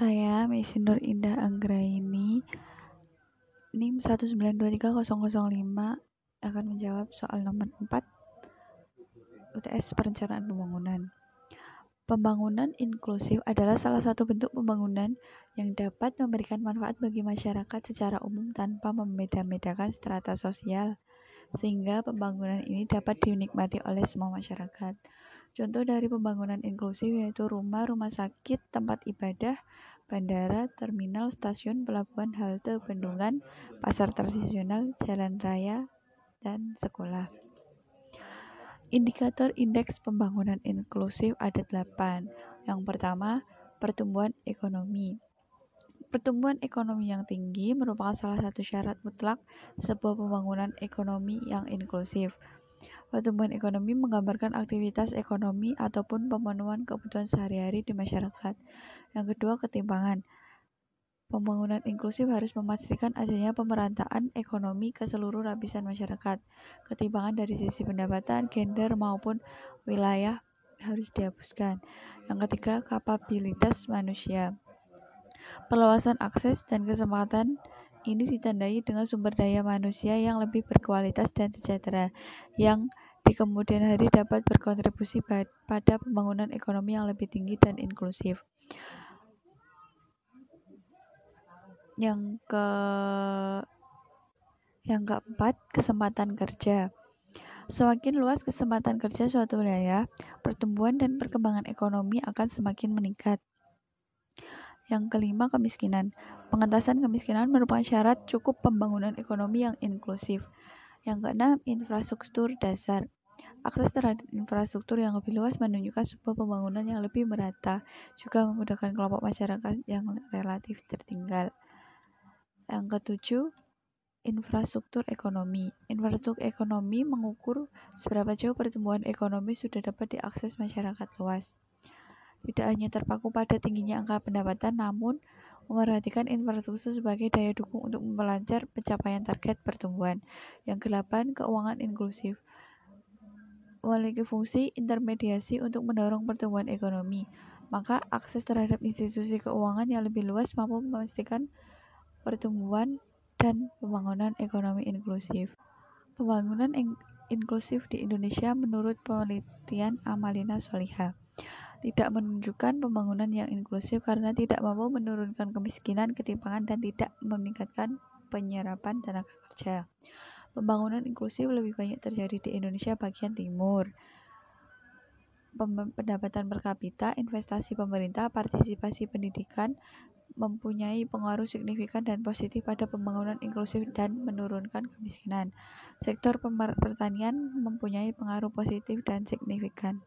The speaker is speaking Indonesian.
Saya Messi Nur Indah Anggraini NIM 1923005 akan menjawab soal nomor 4 UTS Perencanaan Pembangunan. Pembangunan inklusif adalah salah satu bentuk pembangunan yang dapat memberikan manfaat bagi masyarakat secara umum tanpa membeda-bedakan strata sosial, sehingga pembangunan ini dapat dinikmati oleh semua masyarakat. Contoh dari pembangunan inklusif yaitu rumah, rumah sakit, tempat ibadah, bandara, terminal, stasiun, pelabuhan, halte, bendungan, pasar tradisional, jalan raya, dan sekolah. Indikator indeks pembangunan inklusif ada delapan. Yang pertama, pertumbuhan ekonomi. Pertumbuhan ekonomi yang tinggi merupakan salah satu syarat mutlak sebuah pembangunan ekonomi yang inklusif. Pertumbuhan ekonomi menggambarkan aktivitas ekonomi ataupun pemenuhan kebutuhan sehari-hari di masyarakat. Yang kedua, ketimpangan. Pembangunan inklusif harus memastikan adanya pemerataan ekonomi ke seluruh lapisan masyarakat. Ketimpangan dari sisi pendapatan, gender, maupun wilayah harus dihapuskan. Yang ketiga, kapabilitas manusia. Perluasan akses dan kesempatan ini ditandai dengan sumber daya manusia yang lebih berkualitas dan sejahtera, yang di kemudian hari dapat berkontribusi pada pembangunan ekonomi yang lebih tinggi dan inklusif. Yang ke yang keempat, kesempatan kerja. Semakin luas kesempatan kerja suatu wilayah, pertumbuhan dan perkembangan ekonomi akan semakin meningkat. Yang kelima, kemiskinan. Pengentasan kemiskinan merupakan syarat cukup pembangunan ekonomi yang inklusif. Yang keenam, infrastruktur dasar. Akses terhadap infrastruktur yang lebih luas menunjukkan sebuah pembangunan yang lebih merata, juga memudahkan kelompok masyarakat yang relatif tertinggal. Yang ketujuh, infrastruktur ekonomi. Infrastruktur ekonomi mengukur seberapa jauh pertumbuhan ekonomi sudah dapat diakses masyarakat luas tidak hanya terpaku pada tingginya angka pendapatan, namun memperhatikan infrastruktur sebagai daya dukung untuk melancar pencapaian target pertumbuhan. Yang kedelapan, keuangan inklusif memiliki fungsi intermediasi untuk mendorong pertumbuhan ekonomi. Maka akses terhadap institusi keuangan yang lebih luas mampu memastikan pertumbuhan dan pembangunan ekonomi inklusif. Pembangunan in inklusif di Indonesia menurut penelitian Amalina Soliha tidak menunjukkan pembangunan yang inklusif karena tidak mampu menurunkan kemiskinan, ketimpangan, dan tidak meningkatkan penyerapan tenaga kerja. Pembangunan inklusif lebih banyak terjadi di Indonesia bagian timur. Pendapatan per kapita, investasi pemerintah, partisipasi pendidikan mempunyai pengaruh signifikan dan positif pada pembangunan inklusif dan menurunkan kemiskinan. Sektor pertanian mempunyai pengaruh positif dan signifikan.